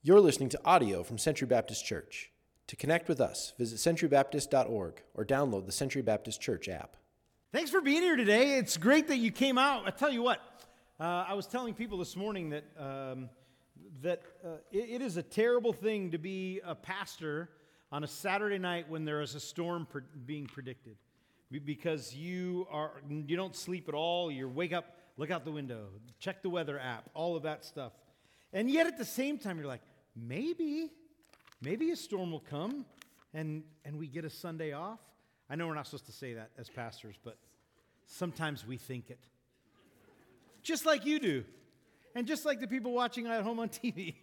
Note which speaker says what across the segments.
Speaker 1: You're listening to audio from Century Baptist Church. To connect with us, visit centurybaptist.org or download the Century Baptist Church app.
Speaker 2: Thanks for being here today. It's great that you came out. I tell you what, uh, I was telling people this morning that um, that uh, it, it is a terrible thing to be a pastor on a Saturday night when there is a storm being predicted, because you are you don't sleep at all. You wake up, look out the window, check the weather app, all of that stuff, and yet at the same time you're like, maybe, maybe a storm will come, and and we get a Sunday off. I know we're not supposed to say that as pastors, but sometimes we think it. Just like you do. And just like the people watching at home on TV.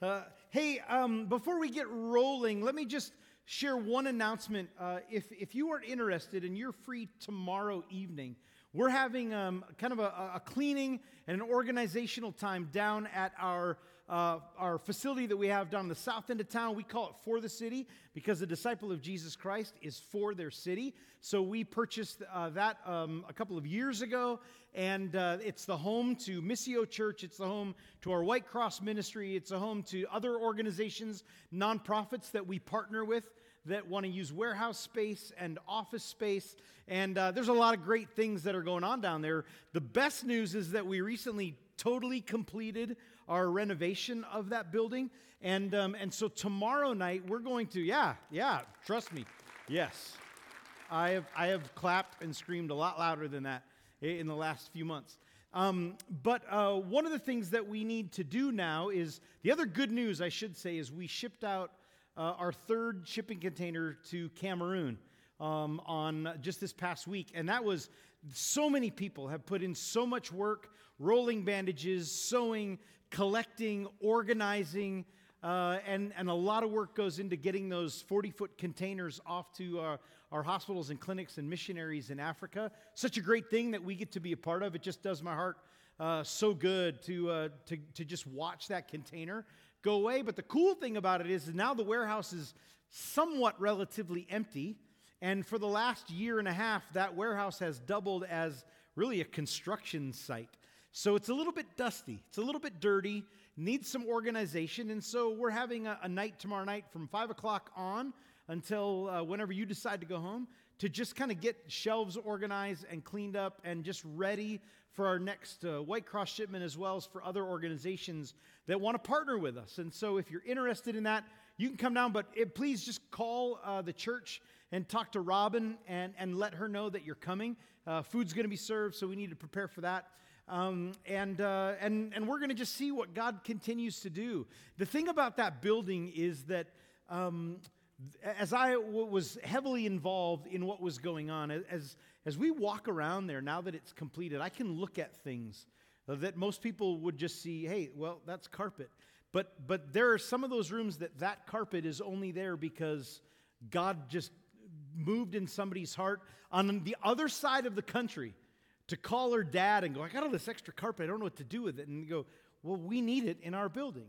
Speaker 2: uh, hey, um, before we get rolling, let me just share one announcement. Uh, if, if you are interested and you're free tomorrow evening, we're having um, kind of a, a, cleaning and an organizational time down at our, uh, our facility that we have down the south end of town. We call it For the City because the disciple of Jesus Christ is for their city. So we purchased uh, that um, a couple of years ago, and uh, it's the home to Missio Church. It's the home to our White Cross ministry. It's a home to other organizations, nonprofits that we partner with that want to use warehouse space and office space. And uh, there's a lot of great things that are going on down there. The best news is that we recently totally completed our renovation of that building. And, um, and so tomorrow night, we're going to, yeah, yeah, trust me, yes. I have, I have clapped and screamed a lot louder than that in the last few months. Um, but uh, one of the things that we need to do now is the other good news, I should say, is we shipped out uh, our third shipping container to Cameroon um, on just this past week. And that was so many people have put in so much work rolling bandages, sewing, collecting, organizing. Uh, and, and a lot of work goes into getting those 40 foot containers off to our, our hospitals and clinics and missionaries in Africa. Such a great thing that we get to be a part of. It just does my heart uh, so good to, uh, to, to just watch that container go away. But the cool thing about it is now the warehouse is somewhat relatively empty. And for the last year and a half, that warehouse has doubled as really a construction site. So it's a little bit dusty, it's a little bit dirty, needs some organization. And so we're having a, a night tomorrow night from 5 o'clock on until uh, whenever you decide to go home to just kind of get shelves organized and cleaned up and just ready for our next uh, White Cross shipment as well as for other organizations that want to partner with us. And so if you're interested in that, you can come down, but it, please just call uh, the church and talk to Robin and, and let her know that you're coming. Uh, food's going to be served, so we need to prepare for that. Um, and, uh, and, and we're going to just see what God continues to do. The thing about that building is that um, as I w- was heavily involved in what was going on, as, as we walk around there, now that it's completed, I can look at things that most people would just see, hey, well, that's carpet. But, but there are some of those rooms that that carpet is only there because God just moved in somebody's heart on the other side of the country to call her dad and go, I got all this extra carpet, I don't know what to do with it. And go, well, we need it in our building.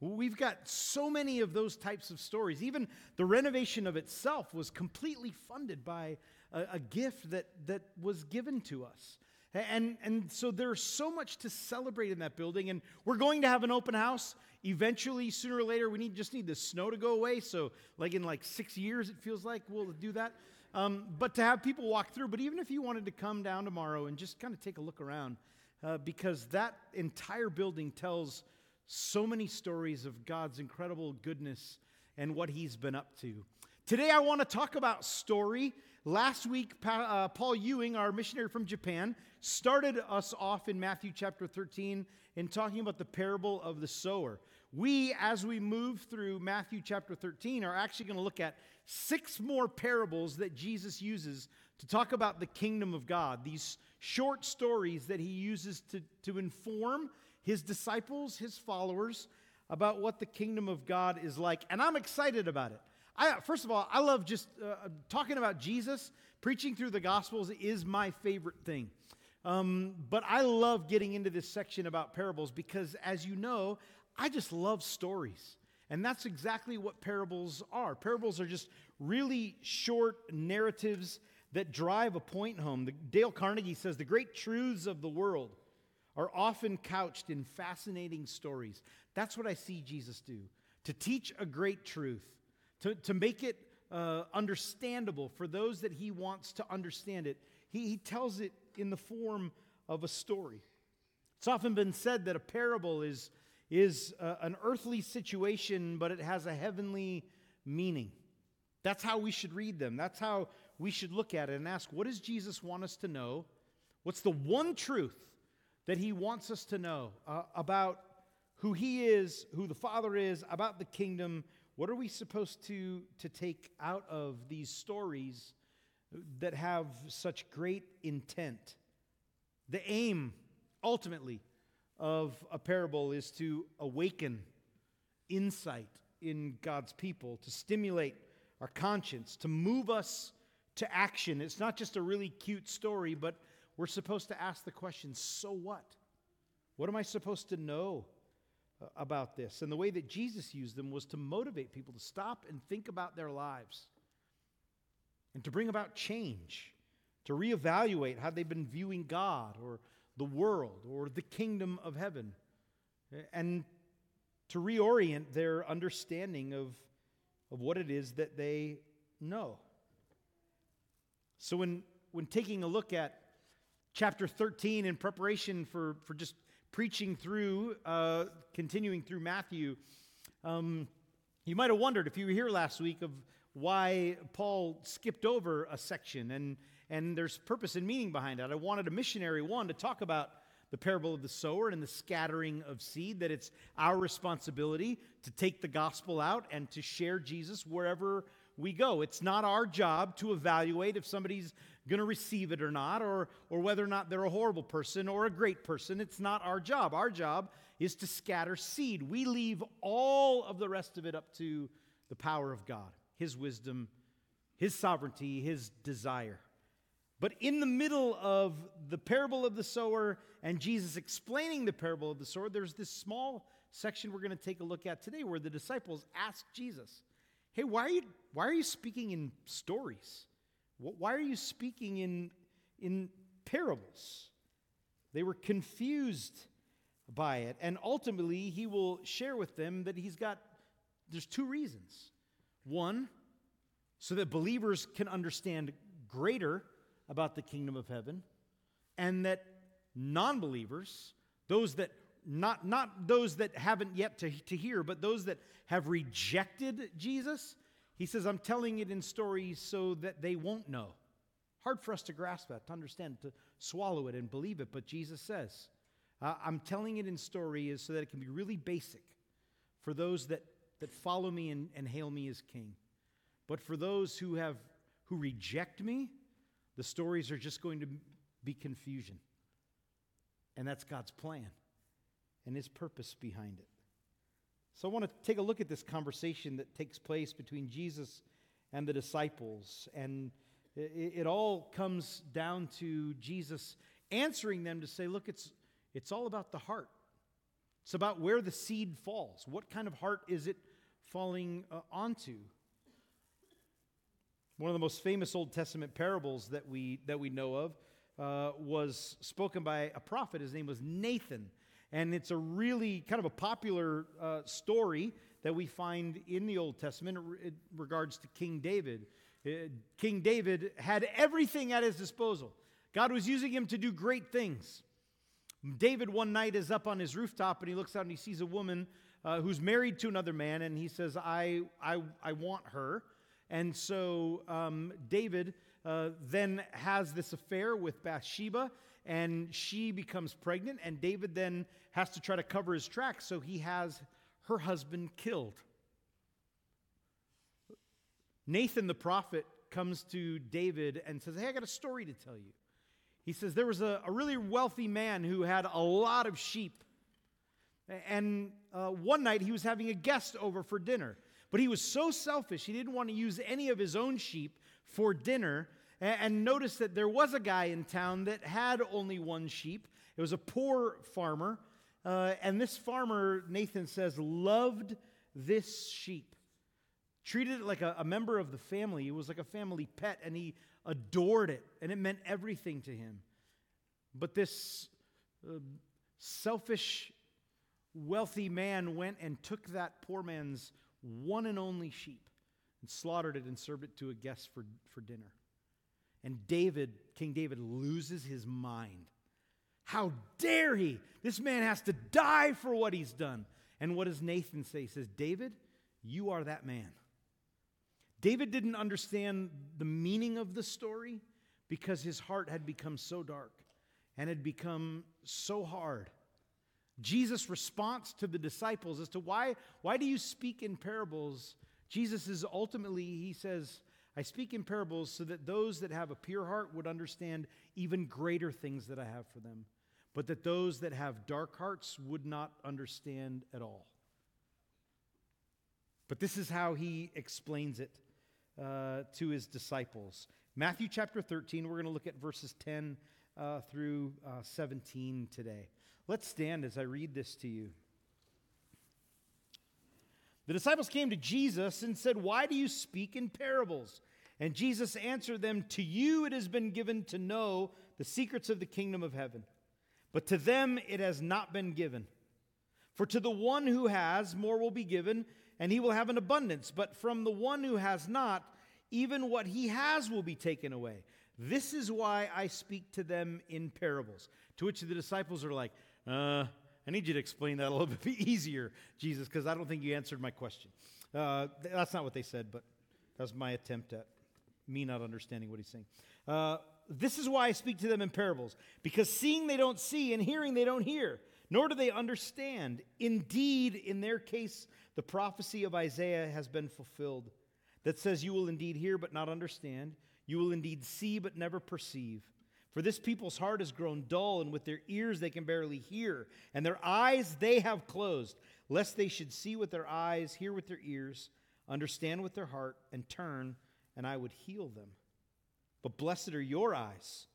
Speaker 2: We've got so many of those types of stories. Even the renovation of itself was completely funded by a, a gift that, that was given to us. And, and so there's so much to celebrate in that building. And we're going to have an open house. Eventually, sooner or later, we need, just need the snow to go away. So, like in like six years, it feels like we'll do that. Um, but to have people walk through. But even if you wanted to come down tomorrow and just kind of take a look around, uh, because that entire building tells so many stories of God's incredible goodness and what He's been up to. Today, I want to talk about story. Last week, uh, Paul Ewing, our missionary from Japan, started us off in Matthew chapter 13 in talking about the parable of the sower. We, as we move through Matthew chapter 13, are actually going to look at six more parables that Jesus uses to talk about the kingdom of God. These short stories that he uses to, to inform his disciples, his followers, about what the kingdom of God is like. And I'm excited about it. I, first of all, I love just uh, talking about Jesus. Preaching through the Gospels is my favorite thing. Um, but I love getting into this section about parables because, as you know, I just love stories. And that's exactly what parables are. Parables are just really short narratives that drive a point home. The, Dale Carnegie says the great truths of the world are often couched in fascinating stories. That's what I see Jesus do to teach a great truth, to, to make it uh, understandable for those that he wants to understand it. He, he tells it in the form of a story. It's often been said that a parable is, is uh, an earthly situation, but it has a heavenly meaning. That's how we should read them. That's how we should look at it and ask, what does Jesus want us to know? What's the one truth that he wants us to know uh, about who he is, who the Father is, about the kingdom? What are we supposed to, to take out of these stories that have such great intent? The aim, ultimately, of a parable is to awaken insight in God's people, to stimulate our conscience, to move us to action. It's not just a really cute story, but we're supposed to ask the question so what? What am I supposed to know uh, about this? And the way that Jesus used them was to motivate people to stop and think about their lives and to bring about change, to reevaluate how they've been viewing God or the world or the kingdom of heaven, and to reorient their understanding of, of what it is that they know. So, when, when taking a look at chapter 13 in preparation for, for just preaching through, uh, continuing through Matthew, um, you might have wondered if you were here last week of why Paul skipped over a section, and, and there's purpose and meaning behind that. I wanted a missionary one to talk about the parable of the sower and the scattering of seed, that it's our responsibility to take the gospel out and to share Jesus wherever we go. It's not our job to evaluate if somebody's going to receive it or not, or, or whether or not they're a horrible person or a great person. It's not our job. Our job is to scatter seed. We leave all of the rest of it up to the power of God, His wisdom, His sovereignty, His desire. But in the middle of the parable of the sower and Jesus explaining the parable of the sower, there's this small section we're going to take a look at today where the disciples ask Jesus, Hey, why are you, why are you speaking in stories? Why are you speaking in, in parables? They were confused by it. And ultimately, he will share with them that he's got, there's two reasons. One, so that believers can understand greater about the kingdom of heaven, and that non believers, those that not, not those that haven't yet to, to hear, but those that have rejected Jesus, he says, I'm telling it in stories so that they won't know. Hard for us to grasp that, to understand, to swallow it and believe it, but Jesus says, uh, I'm telling it in stories so that it can be really basic for those that, that follow me and, and hail me as king. But for those who have who reject me, the stories are just going to be confusion. And that's God's plan and his purpose behind it. So I want to take a look at this conversation that takes place between Jesus and the disciples. And it, all comes down to Jesus answering them to say, look, it's, it's all about the heart. It's about where the seed falls. What kind of heart is it falling uh, onto? One of the most famous Old Testament parables that we, that we know of uh, was spoken by a prophet. His name was Nathan. And it's a really kind of a popular uh, story that we find in the Old Testament in regards to King David. Uh, King David had everything at his disposal. God was using him to do great things. David one night is up on his rooftop and he looks out and he sees a woman uh, who's married to another man and he says, I, I, I want her. And so um, David uh, then has this affair with Bathsheba and she becomes pregnant, and David then has to try to cover his tracks, so he has her husband killed. Nathan the prophet comes to David and says, Hey, I got a story to tell you. He says, There was a, a really wealthy man who had a lot of sheep. And uh, one night he was having a guest over for dinner. But he was so selfish, he didn't want to use any of his own sheep for dinner. And notice that there was a guy in town that had only one sheep. It was a poor farmer. Uh, and this farmer, Nathan says, loved this sheep, treated it like a, a, member of the family. It was like a family pet, and he adored it, and it meant everything to him. But this uh, selfish, wealthy man went and took that poor man's one and only sheep and slaughtered it and served it to a guest for, for dinner. And David, King David, loses his mind. How dare he? This man has to die for what he's done. And what does Nathan say? He says, David, you are that man. David didn't understand the meaning of the story because his heart had become so dark and had become so hard. Jesus' response to the disciples as to why, why do you speak in parables? Jesus is ultimately, he says, I speak in parables so that those that have a pure heart would understand even greater things that I have for them, but that those that have dark hearts would not understand at all. But this is how he explains it uh, to his disciples. Matthew chapter 13, we're going to look at verses 10 uh, through uh, 17 today. Let's stand as I read this to you. The disciples came to Jesus and said, Why do you speak in parables? And Jesus answered them, To you it has been given to know the secrets of the kingdom of heaven, but to them it has not been given. For to the one who has, more will be given, and he will have an abundance. But from the one who has not, even what he has will be taken away. This is why I speak to them in parables. To which the disciples are like, uh, I need you to explain that a little bit easier, Jesus, because I don't think you answered my question. Uh, that's not what they said, but that's my attempt at me not understanding what he's saying. Uh, this is why I speak to them in parables, because seeing they don't see, and hearing they don't hear, nor do they understand. Indeed, in their case, the prophecy of Isaiah has been fulfilled that says, You will indeed hear, but not understand. You will indeed see, but never perceive. For this people's heart has grown dull, and with their ears they can barely hear, and their eyes they have closed, lest they should see with their eyes, hear with their ears, understand with their heart, and turn, and I would heal them. But blessed are your eyes,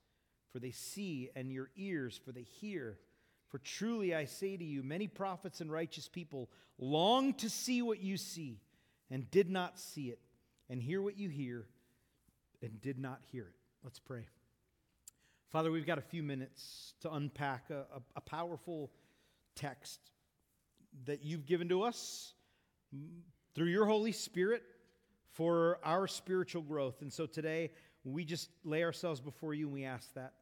Speaker 2: for they see, and your ears, for they hear. For truly I say to you, many prophets and righteous people long to see what you see, and did not see it, and hear what you hear, and did not hear it. Let's pray. Father, we've got a few minutes to unpack a, a, a powerful text that you've given to us through your Holy Spirit for our spiritual growth. And so today, we just lay ourselves before you and we ask that.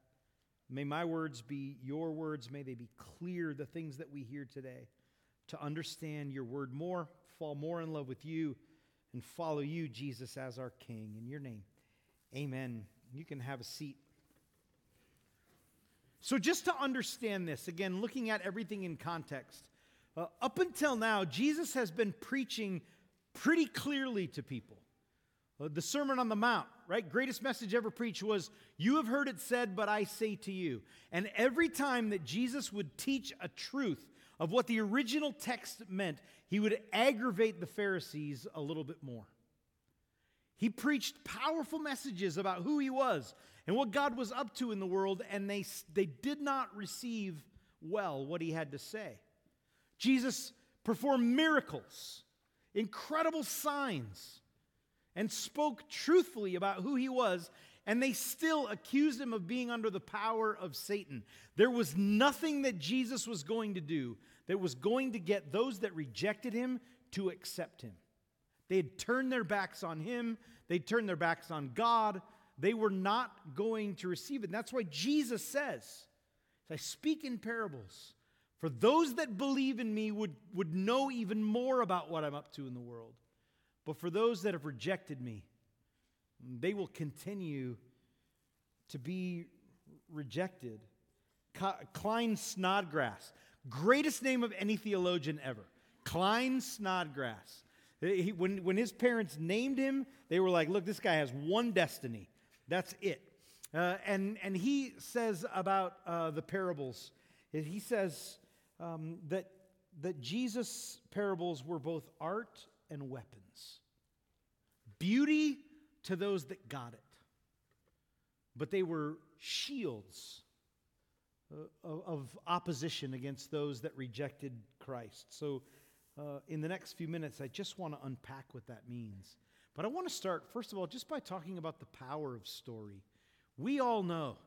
Speaker 2: May my words be your words. May they be clear, the things that we hear today, to understand your word more, fall more in love with you, and follow you, Jesus, as our King. In your name, amen. You can have a seat. So, just to understand this, again, looking at everything in context, uh, up until now, Jesus has been preaching pretty clearly to people. Uh, the Sermon on the Mount, right? Greatest message ever preached was, You have heard it said, but I say to you. And every time that Jesus would teach a truth of what the original text meant, he would aggravate the Pharisees a little bit more. He preached powerful messages about who he was and what God was up to in the world, and they, they did not receive well what he had to say. Jesus performed miracles, incredible signs, and spoke truthfully about who he was, and they still accused him of being under the power of Satan. There was nothing that Jesus was going to do that was going to get those that rejected him to accept him. They had turned their backs on him, they'd turned their backs on God. They were not going to receive it. And that's why Jesus says, I speak in parables. For those that believe in me would, would know even more about what I'm up to in the world. But for those that have rejected me, they will continue to be rejected. Klyne Snodgrass, greatest name of any theologian ever. Klyne Snodgrass. He, when, when his parents named him, they were like, look, this guy has one destiny. That's it. Uh, and, and he says about uh, the parables, he says um, that, that Jesus' parables were both art and weapons. Beauty to those that got it, but they were shields uh, of opposition against those that rejected Christ. So, uh, in the next few minutes, I just want to unpack what that means. But I want to start, first of all, just by talking about the power of story. We all know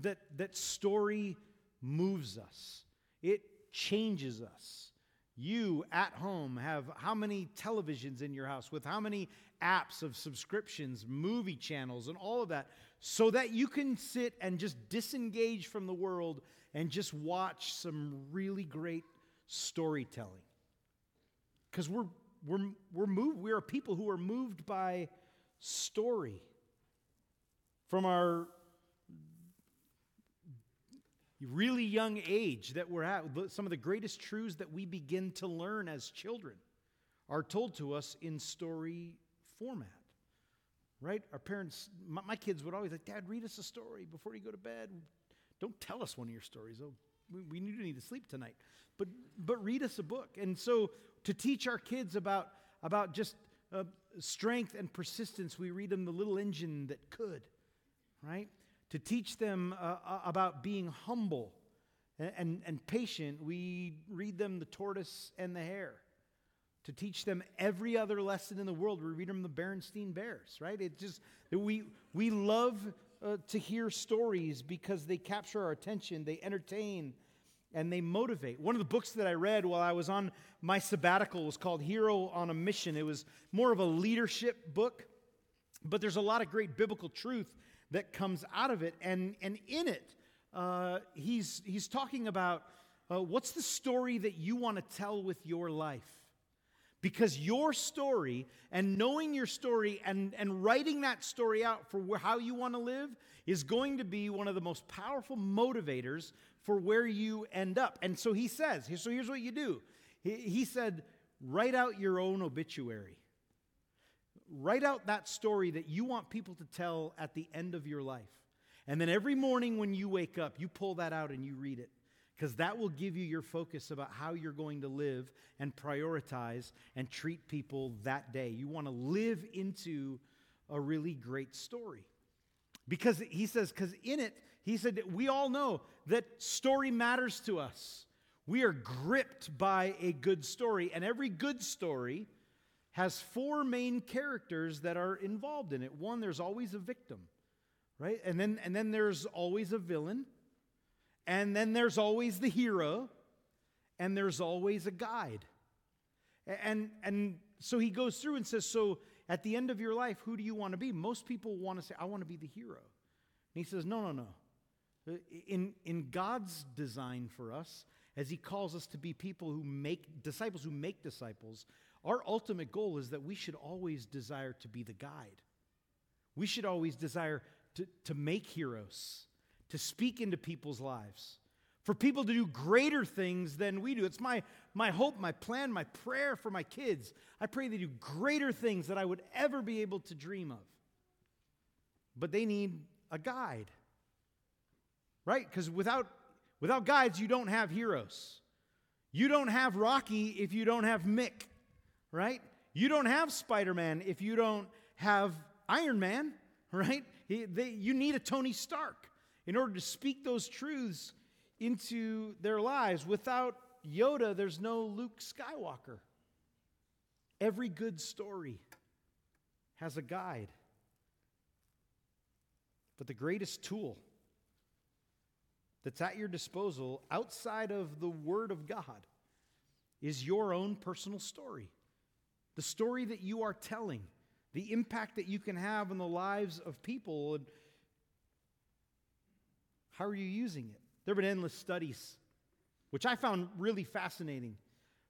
Speaker 2: that, that story moves us. it changes us. You at home have how many televisions in your house with how many apps of subscriptions, movie channels, and all of that, so that you can sit and just disengage from the world and just watch some really great storytelling. Because we're, we're, we're moved, we are people who are moved by story. From our really young age that we're at, some of the greatest truths that we begin to learn as children are told to us in story format. Right? Our parents, my, my kids would always like, Dad, read us a story before you go to bed. Don't tell us one of your stories. Oh, we, we need to need to sleep tonight. But, but read us a book. And so to teach our kids about, about just uh, strength and persistence, we read them The Little Engine That Could, right? To teach them uh, uh about being humble and, and, and patient, we read them The Tortoise and the Hare to teach them every other lesson in the world. We read them the Berenstain Bears, right? It just we we love uh, to hear stories because they capture our attention, they entertain, and they motivate. One of the books that I read while I was on my sabbatical was called Hero on a Mission. It was more of a leadership book, but there's a lot of great biblical truth that comes out of it, and and in it, uh, he's he's talking about uh, what's the story that you want to tell with your life because your story and knowing your story and, and writing that story out for how you want to live is going to be one of the most powerful motivators for where you end up. And so he says, so here's what you do. He, he said, write out your own obituary. Write out that story that you want people to tell at the end of your life. And then every morning when you wake up, you pull that out and you read it because that will give you your focus about how you're going to live and prioritize and treat people that day. You want to live into a really great story. Because he says, because in it, he said, we all know that story matters to us. We are gripped by a good story, and every good story has four main characters that are involved in it. One, there's always a victim, right? And then, and then there's always a villain. And then there's always the hero, and there's always a guide. And, and so he goes through and says, So at the end of your life, who do you want to be? Most people want to say, I want to be the hero. And he says, No, no, no. Uh, in, in God's design for us, as he calls us to be people who make disciples who make disciples, our ultimate goal is that we should always desire to be the guide. We should always desire to, to make heroes to speak into people's lives, for people to do greater things than we do. It's my, my hope, my plan, my prayer for my kids. I pray they do greater things that I would ever be able to dream of. But they need a guide, right? Because without, without guides, you don't have heroes. You don't have Rocky if you don't have Mick, right? You don't have Spider Man if you don't have Iron Man, right? He, they, you need a Tony Stark in order to speak those truths into their lives. Without Yoda, there's no Luke Skywalker. Every good story has a guide. But the greatest tool that's at your disposal outside of the Word of God is your own personal story. The story that you are telling, the impact that you can have on the lives of people. And how are you using it? There have been endless studies, which I found really fascinating,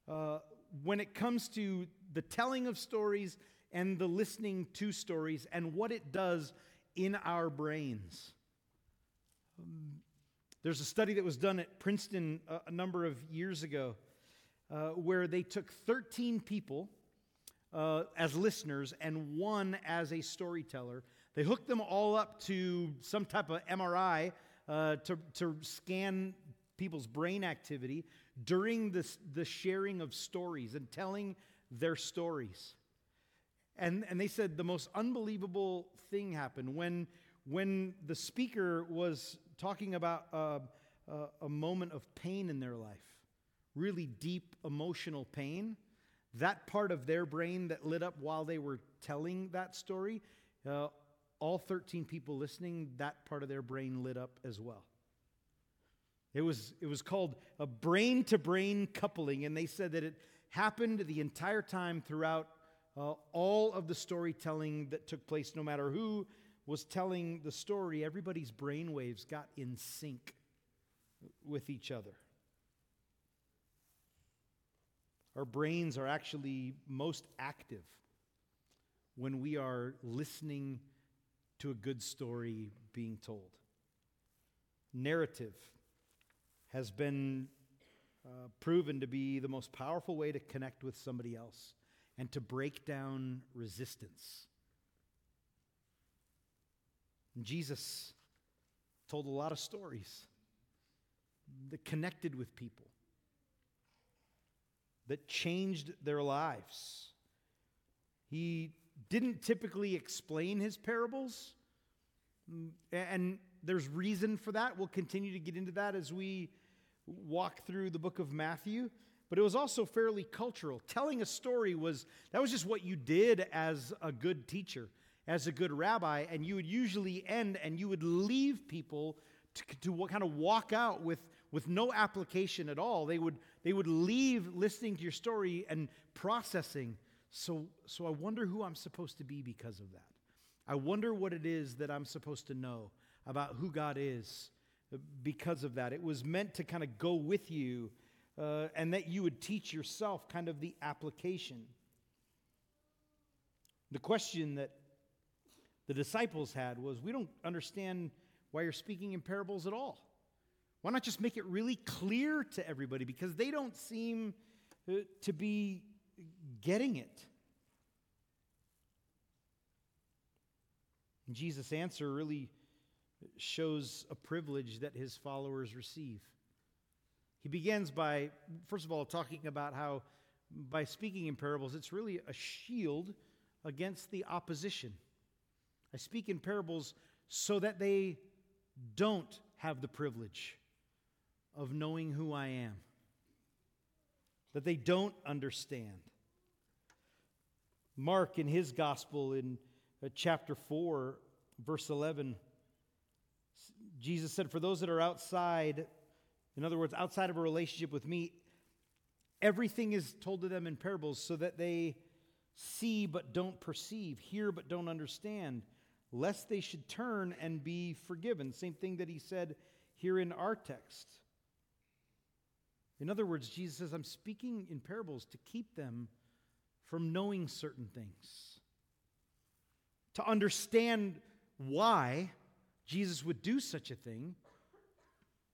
Speaker 2: uh, when it comes to the telling of stories and the listening to stories and what it does in our brains. Um, there's a study that was done at Princeton a, a number of years ago uh, where they took 13 people uh, as listeners and one as a storyteller. They hooked them all up to some type of MRI uh, to, to scan people's brain activity during this, the sharing of stories and telling their stories. And, and they said the most unbelievable thing happened when, when the speaker was talking about uh, uh, a moment of pain in their life, really deep emotional pain. That part of their brain that lit up while they were telling that story uh, all 13 people listening, that part of their brain lit up as well. It was, it was called a brain to brain coupling, and they said that it happened the entire time throughout uh, all of the storytelling that took place, no matter who was telling the story, everybody's brain waves got in sync with each other. Our brains are actually most active when we are listening to a good story being told. Narrative has been uh, proven to be the most powerful way to connect with somebody else and to break down resistance. And Jesus told a lot of stories that connected with people, that changed their lives. He didn't typically explain his parables, and there's reason for that. We'll continue to get into that as we walk through the book of Matthew. But it was also fairly cultural. Telling a story was that was just what you did as a good teacher, as a good rabbi, and you would usually end and you would leave people to, to kind of walk out with with no application at all. They would, they would leave listening to your story and processing. So, so I wonder who I'm supposed to be because of that. I wonder what it is that I'm supposed to know about who God is because of that. It was meant to kind of go with you uh, and that you would teach yourself kind of the application. The question that the disciples had was we don't understand why you're speaking in parables at all. Why not just make it really clear to everybody? Because they don't seem uh, to be getting it. And Jesus' answer really shows a privilege that his followers receive. He begins by, first of all, talking about how by speaking in parables, it's really a shield against the opposition. I speak in parables so that they don't have the privilege of knowing who I am, that they don't understand. Mark, in his gospel, in uh, chapter 4, verse 11, Jesus said, For those that are outside, in other words, outside of a relationship with me, everything is told to them in parables so that they see but don't perceive, hear but don't understand, lest they should turn and be forgiven. Same thing that he said here in our text. In other words, Jesus says, I'm speaking in parables to keep them from knowing certain things, to understand why Jesus would do such a thing.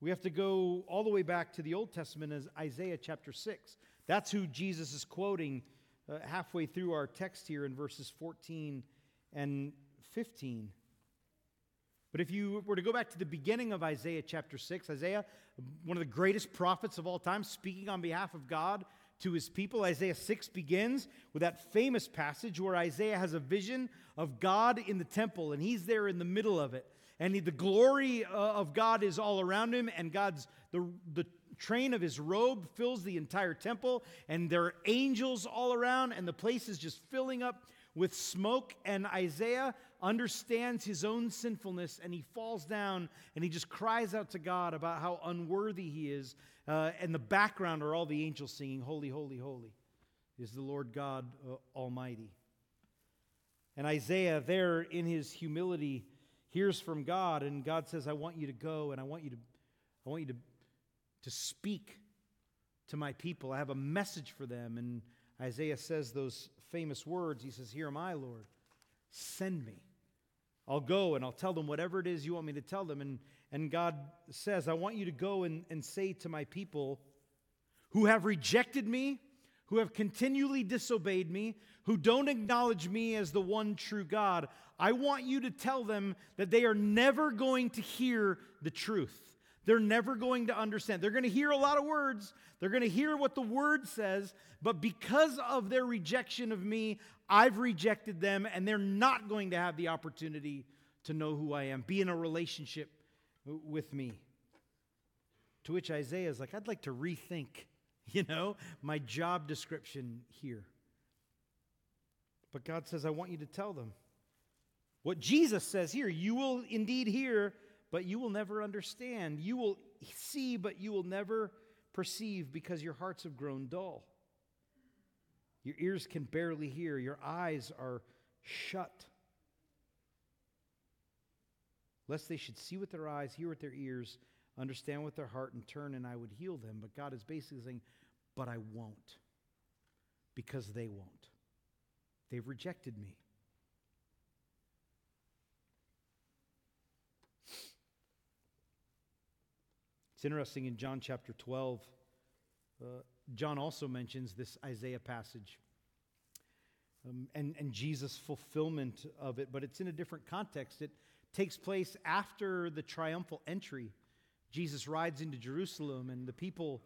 Speaker 2: We have to go all the way back to the Old Testament as Isaiah chapter 6. That's who Jesus is quoting uh, halfway through our text here in verses 14 and 15. But if you were to go back to the beginning of Isaiah chapter 6, Isaiah, one of the greatest prophets of all time, speaking on behalf of God to his people, Isaiah 6 begins with that famous passage where Isaiah has a vision of God in the temple, and he's there in the middle of it. And he, the glory uh, of God is all around him, and God's the, the train of his robe fills the entire temple, and there are angels all around, and the place is just filling up with smoke. And Isaiah understands his own sinfulness and he falls down and he just cries out to God about how unworthy he is. Uh, and the background are all the angels singing, Holy, holy, holy is the Lord God uh, Almighty. And Isaiah, there in his humility, hears from God, and God says, I want you to go and I want you to, I want you to, to speak to my people. I have a message for them. And Isaiah says those famous words. He says, Here am I, Lord. Send me. I'll go and I'll tell them whatever it is you want me to tell them. And, and God says, I want you to go and, and say to my people who have rejected me, who have continually disobeyed me, who don't acknowledge me as the one true God, I want you to tell them that they are never going to hear the truth. They're never going to understand. They're going to hear a lot of words. They're going to hear what the word says, but because of their rejection of me, I've rejected them, and they're not going to have the opportunity to know who I am, be in a relationship with me. To which Isaiah is like, I'd like to rethink, you know, my job description here. But God says, I want you to tell them. What Jesus says here, you will indeed hear, but you will never understand. You will see, but you will never perceive because your hearts have grown dull. Your ears can barely hear, your eyes are shut. Lest they should see with their eyes, hear with their ears, understand with their heart, and turn, and I would heal them. But God is basically saying, But I won't, because they won't. They've rejected me. It's interesting in John chapter 12, uh, John also mentions this Isaiah passage um, and, and Jesus' fulfillment of it, but it's in a different context. It takes place after the triumphal entry. Jesus rides into Jerusalem, and the people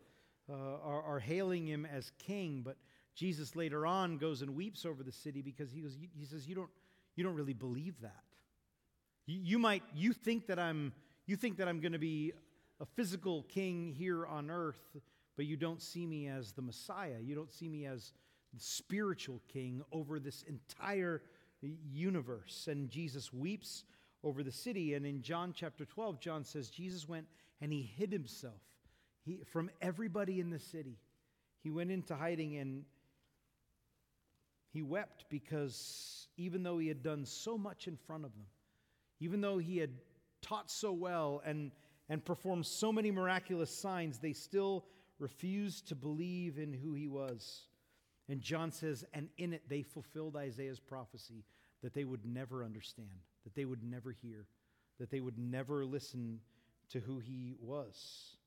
Speaker 2: uh, are, are hailing him as king, but Jesus later on goes and weeps over the city because he, goes, he says, you don't, you don't really believe that. You, you might, you think that I'm, you think that I'm going to be a physical king here on earth, but you don't see me as the Messiah. You don't see me as the spiritual king over this entire universe. And Jesus weeps over the city. And in John chapter 12, John says Jesus went and he hid himself he, from everybody in the city. He went into hiding and he wept because even though he had done so much in front of them, even though he had taught so well and, and performed so many miraculous signs, they still refused to believe in who he was. And John says, and in it they fulfilled Isaiah's prophecy that they would never understand, that they would never hear, that they would never listen to who he was.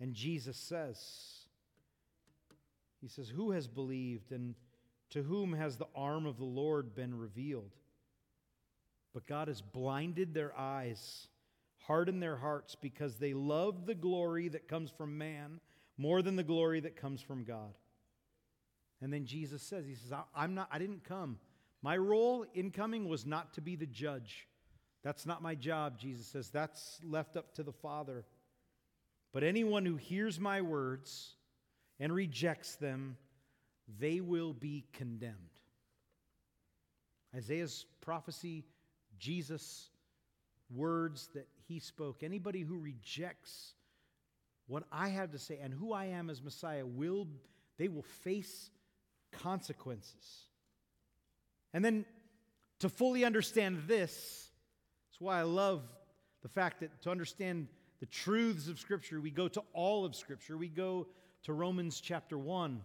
Speaker 2: And Jesus says, He says, Who has believed and to whom has the arm of the Lord been revealed? But God has blinded their eyes, hardened their hearts, because they love the glory that comes from man more than the glory that comes from God. And then Jesus says, He says, I'm not, I didn't come. My role in coming was not to be the judge. That's not my job, Jesus says. That's left up to the Father. But anyone who hears my words and rejects them, they will be condemned. Isaiah's prophecy, Jesus' words that he spoke, anybody who rejects what I have to say and who I am as Messiah will they will face consequences. And then to fully understand this, that's why I love the fact that to understand the truths of Scripture, we go to all of Scripture. We go to Romans chapter 1.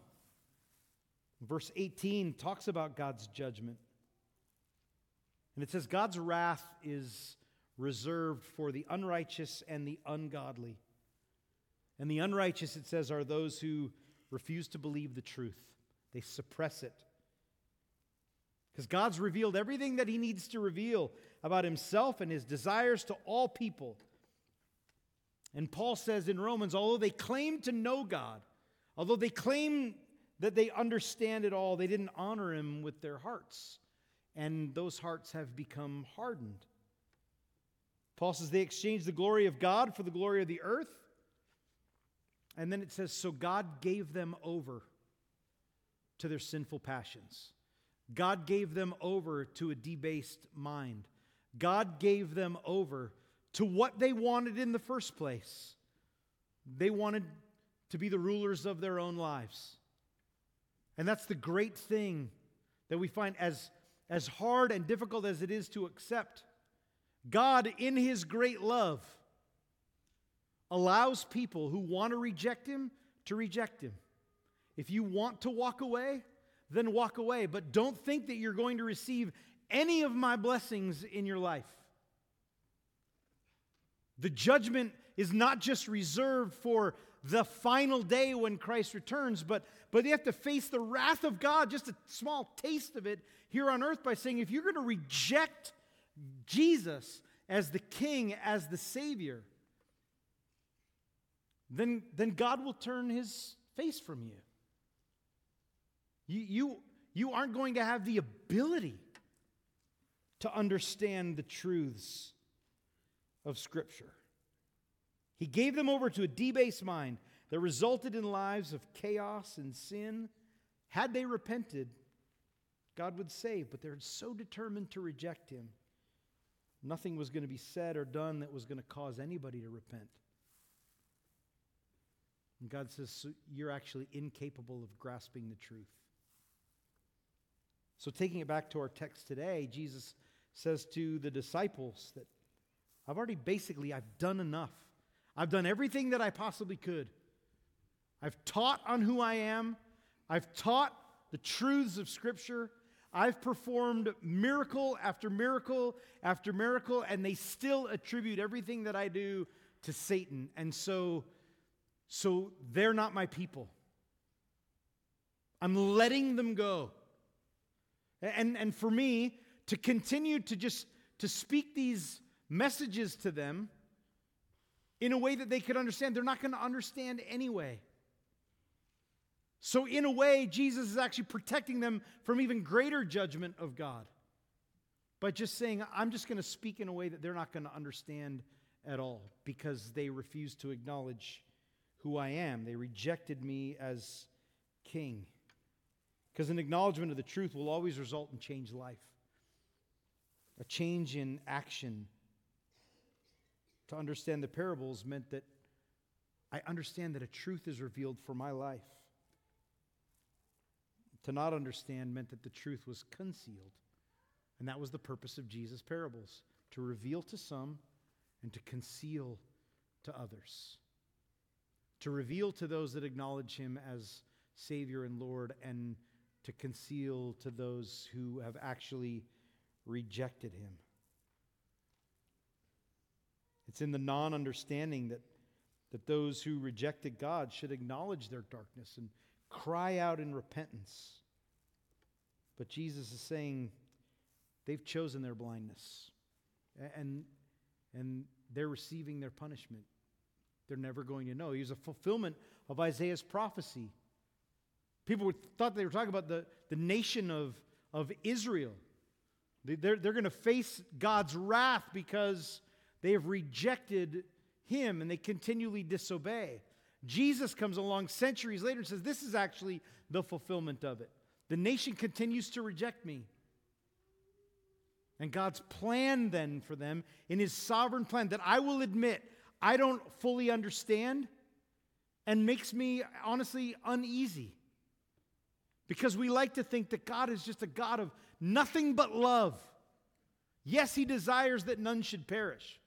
Speaker 2: Verse 18 talks about God's judgment. And it says, God's wrath is reserved for the unrighteous and the ungodly. And the unrighteous, it says, are those who refuse to believe the truth, they suppress it. Because God's revealed everything that He needs to reveal about Himself and His desires to all people. And Paul says in Romans, although they claim to know God, although they claim that they understand it all. They didn't honor him with their hearts, and those hearts have become hardened. Paul says they exchanged the glory of God for the glory of the earth. And then it says, So God gave them over to their sinful passions. God gave them over to a debased mind. God gave them over to what they wanted in the first place. They wanted to be the rulers of their own lives. And that's the great thing that we find as, as hard and difficult as it is to accept. God, in His great love, allows people who want to reject Him to reject Him. If you want to walk away, then walk away. But don't think that you're going to receive any of my blessings in your life. The judgment is not just reserved for the final day when Christ returns, but, but they have to face the wrath of God, just a small taste of it here on earth, by saying, if you're going to reject Jesus as the King, as the Savior, then, then God will turn his face from you. You, you. you aren't going to have the ability to understand the truths of Scripture. He gave them over to a debased mind that resulted in lives of chaos and sin. Had they repented, God would save, but they're so determined to reject him. Nothing was going to be said or done that was going to cause anybody to repent. And God says, so You're actually incapable of grasping the truth. So, taking it back to our text today, Jesus says to the disciples that I've already basically I've done enough. I've done everything that I possibly could. I've taught on who I am. I've taught the truths of Scripture. I've performed miracle after miracle after miracle, and they still attribute everything that I do to Satan. And so, so they're not my people. I'm letting them go. And, and for me, to continue to just to speak these messages to them in a way that they could understand, they're not going to understand anyway. So, in a way, Jesus is actually protecting them from even greater judgment of God by just saying, I'm just going to speak in a way that they're not going to understand at all because they refuse to acknowledge who I am. They rejected me as king. Because an acknowledgement of the truth will always result in changed life, a change in action. To understand the parables meant that I understand that a truth is revealed for my life. To not understand meant that the truth was concealed. And that was the purpose of Jesus' parables to reveal to some and to conceal to others. To reveal to those that acknowledge him as Savior and Lord, and to conceal to those who have actually rejected him. It's in the non understanding that, that those who rejected God should acknowledge their darkness and cry out in repentance. But Jesus is saying they've chosen their blindness and, and they're receiving their punishment. They're never going to know. He's a fulfillment of Isaiah's prophecy. People thought they were talking about the, the nation of, of Israel. They're, they're going to face God's wrath because they have rejected him and they continually disobey. Jesus comes along centuries later and says, This is actually the fulfillment of it. The nation continues to reject me. And God's plan then for them, in his sovereign plan, that I will admit I don't fully understand and makes me honestly uneasy. Because we like to think that God is just a God of nothing but love. Yes, he desires that none should perish.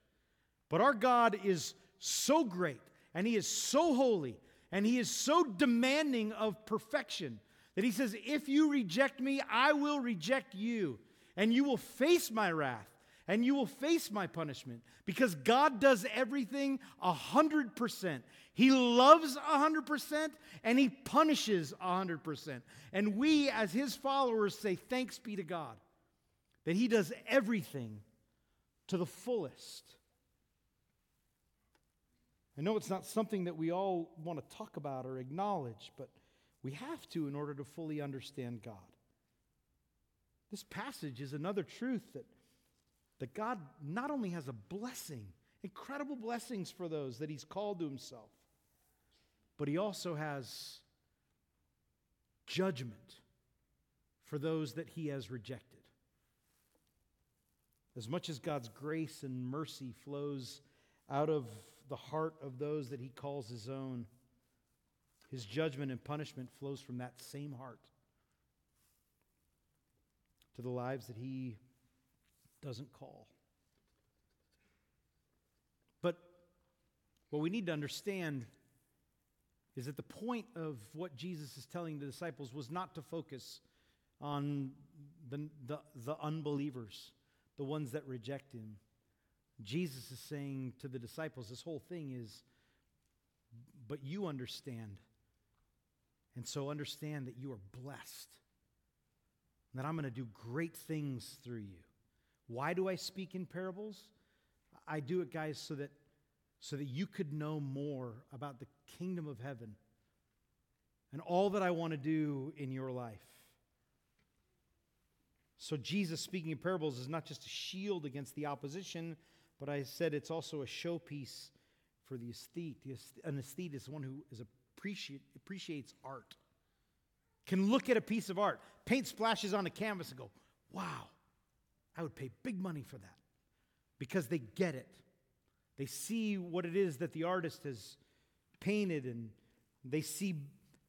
Speaker 2: But our God is so great and he is so holy and he is so demanding of perfection that he says, If you reject me, I will reject you, and you will face my wrath, and you will face my punishment. Because God does everything a 100%. He loves a 100%, and he punishes a 100%. And we, as his followers, say, Thanks be to God that he does everything to the fullest. I know it's not something that we all want to talk about or acknowledge, but we have to in order to fully understand God. This passage is another truth that, that God not only has a blessing, incredible blessings for those that He's called to Himself, but He also has judgment for those that He has rejected. As much as God's grace and mercy flows out of the heart of those that He calls His own, his judgment and punishment flows from that same heart to the lives that he doesn't call. But what we need to understand is that the point of what Jesus is telling the disciples was not to focus on the, the, the unbelievers, the ones that reject him. Jesus is saying to the disciples, this whole thing is, but you understand and so understand that you are blessed, that I'm going to do great things through you. Why do I speak in parables? I do it, guys, so that, so that you could know more about the kingdom of heaven and all that I want to do in your life. So, Jesus speaking in parables is not just a shield against the opposition, but I said it's also a showpiece for the aesthete. An aesthete is one who is appreciate, appreciates art, can look at a piece of art, paint splashes on a canvas, and go, wow, I would pay big money for that because they get it. They see what it is that the artist has painted and, They see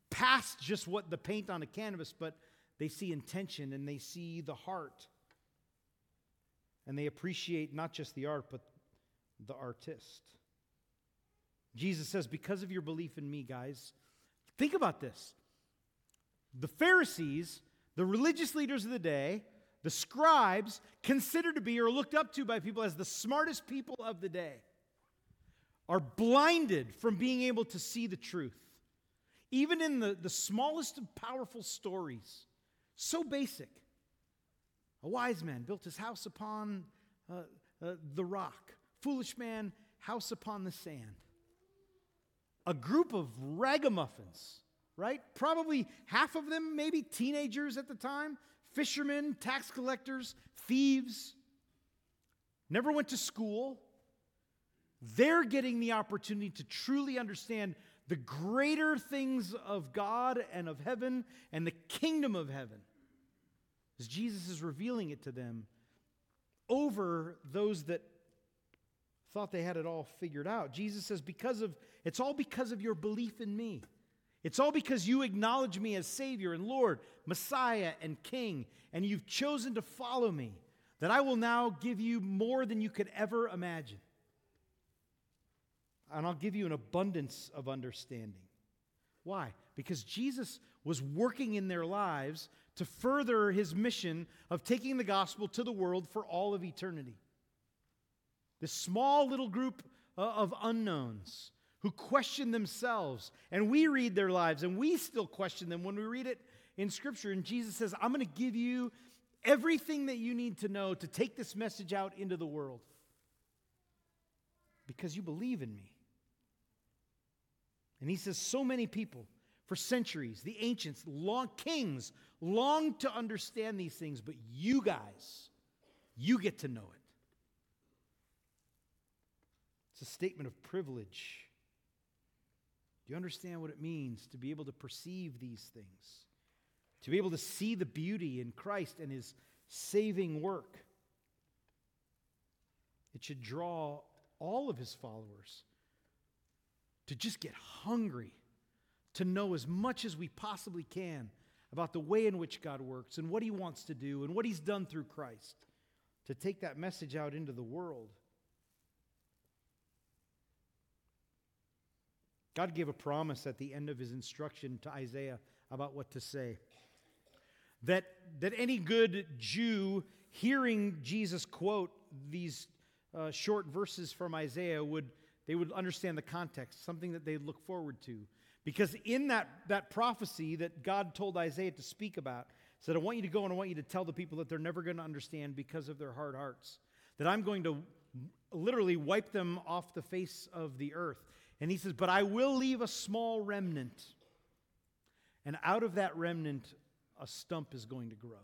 Speaker 2: past just what the paint on a canvas, but they see intention and they see the heart. And they appreciate not just the art, but the artist. Jesus says, Because of your belief in me, guys, think about this. The Pharisees, the religious leaders of the day, the scribes, considered to be or looked up to by people as the smartest people of the day, are blinded from being able to see the truth. Even in the, the smallest of powerful stories, so basic. A wise man built his house upon uh, uh, the rock, foolish man, house upon the sand. A group of ragamuffins, right? Probably half of them, maybe teenagers at the time, fishermen, tax collectors, thieves, never went to school. They're getting the opportunity to truly understand the greater things of God and of heaven and the kingdom of heaven. As Jesus is revealing it to them over those that thought they had it all figured out. Jesus says, because of it's all because of your belief in me. It's all because you acknowledge me as Savior and Lord, Messiah and King, and you've chosen to follow me, that I will now give you more than you could ever imagine. And I'll give you an abundance of understanding. Why? Because Jesus was working in their lives to further his mission of taking the gospel to the world for all of eternity. This small little group of unknowns who question themselves. And we read their lives and we still question them when we read it in Scripture. And Jesus says, I'm going to give you everything that you need to know to take this message out into the world because you believe in me. And he says, so many people for centuries, the ancients, long kings, long to understand these things, but you guys, you get to know it. It's a statement of privilege. Do you understand what it means to be able to perceive these things? To be able to see the beauty in Christ and his saving work? It should draw all of his followers to just get hungry to know as much as we possibly can about the way in which God works and what he wants to do and what he's done through Christ, to take that message out into the world. God gave a promise at the end of his instruction to Isaiah about what to say. That, that any good Jew hearing Jesus quote these uh, short verses from Isaiah would they would understand the context, something that they'd look forward to. Because in that, that prophecy that God told Isaiah to speak about, said, I want you to go and I want you to tell the people that they're never going to understand because of their hard hearts. That I'm going to literally wipe them off the face of the earth. And he says, But I will leave a small remnant. And out of that remnant, a stump is going to grow.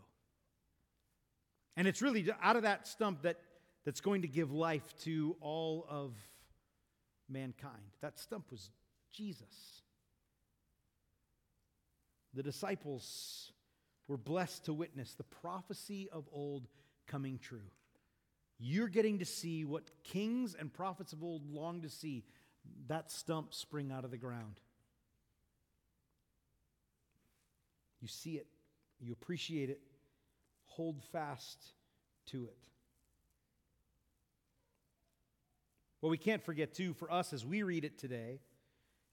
Speaker 2: And it's really out of that stump that, that's going to give life to all of mankind. That stump was Jesus. The disciples were blessed to witness the prophecy of old coming true. You're getting to see what kings and prophets of old longed to see that stump spring out of the ground. You see it, you appreciate it, hold fast to it. What we can't forget, too, for us as we read it today,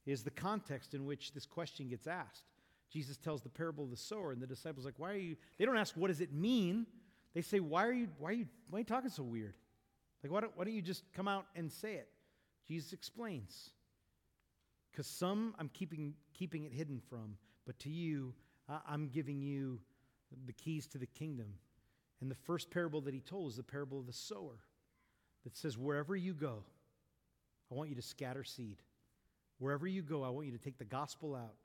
Speaker 2: is the context in which this question gets asked. Jesus tells the parable of the sower, and the disciples like, why are you? They don't ask, what does it mean? They say, why are you, why are you, why are you talking so weird? Like, why don't, why don't you just come out and say it? Jesus explains. Because some I'm keeping, keeping it hidden from, but to you, I'm giving you the keys to the kingdom. And the first parable that he told is the parable of the sower that says, wherever you go, I want you to scatter seed. Wherever you go, I want you to take the gospel out,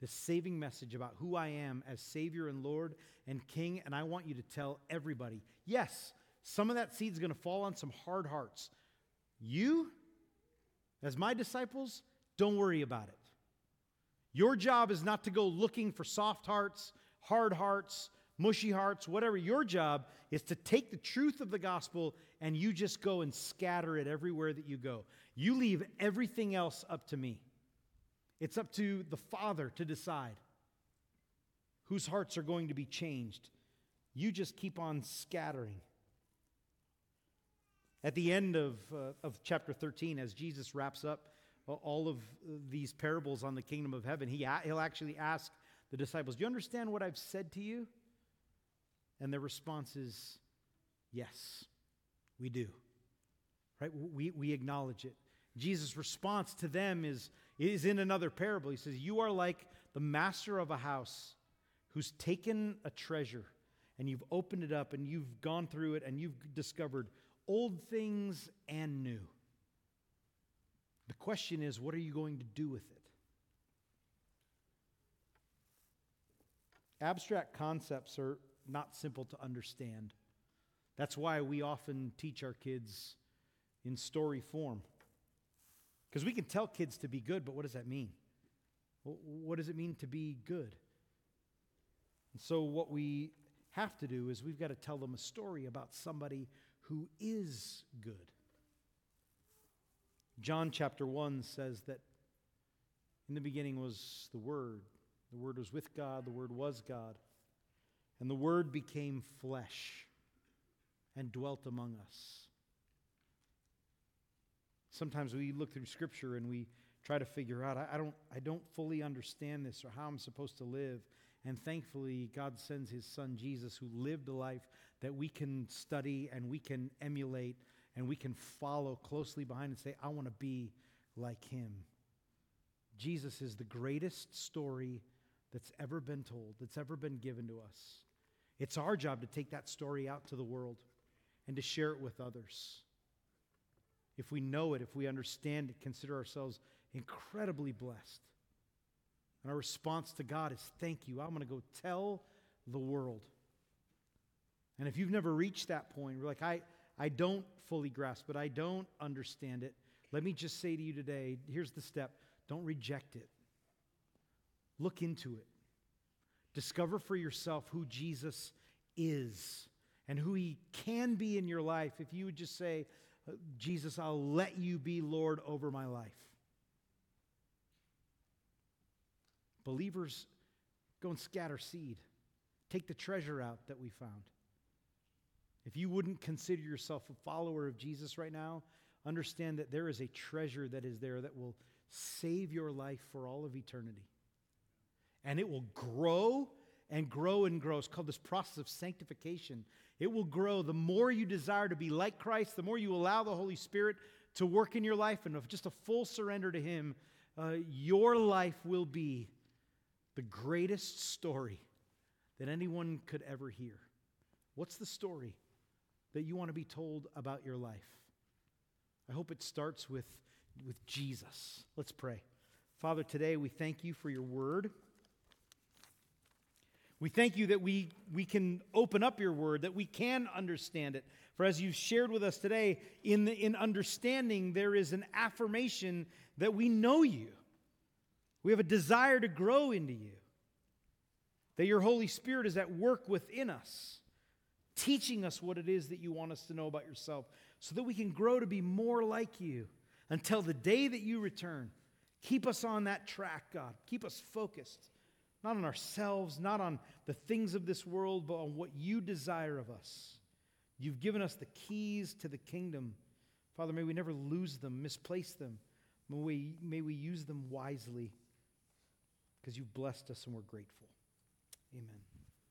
Speaker 2: this saving message about who I am as Savior and Lord and King, and I want you to tell everybody yes, some of that seed is going to fall on some hard hearts. You, as my disciples, don't worry about it. Your job is not to go looking for soft hearts, hard hearts, mushy hearts, whatever. Your job is to take the truth of the gospel and you just go and scatter it everywhere that you go. You leave everything else up to me. It's up to the Father to decide whose hearts are going to be changed. You just keep on scattering. At the end of, uh, of chapter 13, as Jesus wraps up all of these parables on the kingdom of heaven, he, he'll actually ask the disciples, Do you understand what I've said to you? And their response is, Yes, we do. Right? We, we acknowledge it. Jesus' response to them is, is in another parable. He says, You are like the master of a house who's taken a treasure and you've opened it up and you've gone through it and you've discovered old things and new. The question is, what are you going to do with it? Abstract concepts are not simple to understand. That's why we often teach our kids in story form. Because we can tell kids to be good, but what does that mean? What does it mean to be good? And so, what we have to do is we've got to tell them a story about somebody who is good. John chapter 1 says that in the beginning was the Word. The Word was with God, the Word was God. And the Word became flesh and dwelt among us. Sometimes we look through Scripture and we try to figure out, I, I, don't, I don't fully understand this or how I'm supposed to live. And thankfully, God sends His Son Jesus, who lived a life that we can study and we can emulate and we can follow closely behind and say, I want to be like Him. Jesus is the greatest story that's ever been told, that's ever been given to us. It's our job to take that story out to the world and to share it with others. If we know it, if we understand it, consider ourselves incredibly blessed. And our response to God is thank you. I'm going to go tell the world. And if you've never reached that point, we're like, I, I don't fully grasp it, I don't understand it. Let me just say to you today here's the step don't reject it, look into it. Discover for yourself who Jesus is and who he can be in your life if you would just say, uh, Jesus, I'll let you be Lord over my life. Believers, go and scatter seed. Take the treasure out that we found. If you wouldn't consider yourself a follower of Jesus right now, understand that there is a treasure that is there that will save your life for all of eternity. And it will grow and grow and grow. It's called this process of sanctification. It will grow. The more you desire to be like Christ, the more you allow the Holy Spirit to work in your life and of just a full surrender to Him, uh, your life will be the greatest story that anyone could ever hear. What's the story that you want to be told about your life? I hope it starts with, with Jesus. Let's pray. Father, today we thank you for your word. We thank you that we, we can open up your word, that we can understand it. For as you've shared with us today, in, the, in understanding, there is an affirmation that we know you. We have a desire to grow into you. That your Holy Spirit is at work within us, teaching us what it is that you want us to know about yourself, so that we can grow to be more like you until the day that you return. Keep us on that track, God. Keep us focused, not on ourselves, not on the things of this world, but on what you desire of us. You've given us the keys to the kingdom. Father, may we never lose them, misplace them. May we, may we use them wisely because you've blessed us and we're grateful. Amen.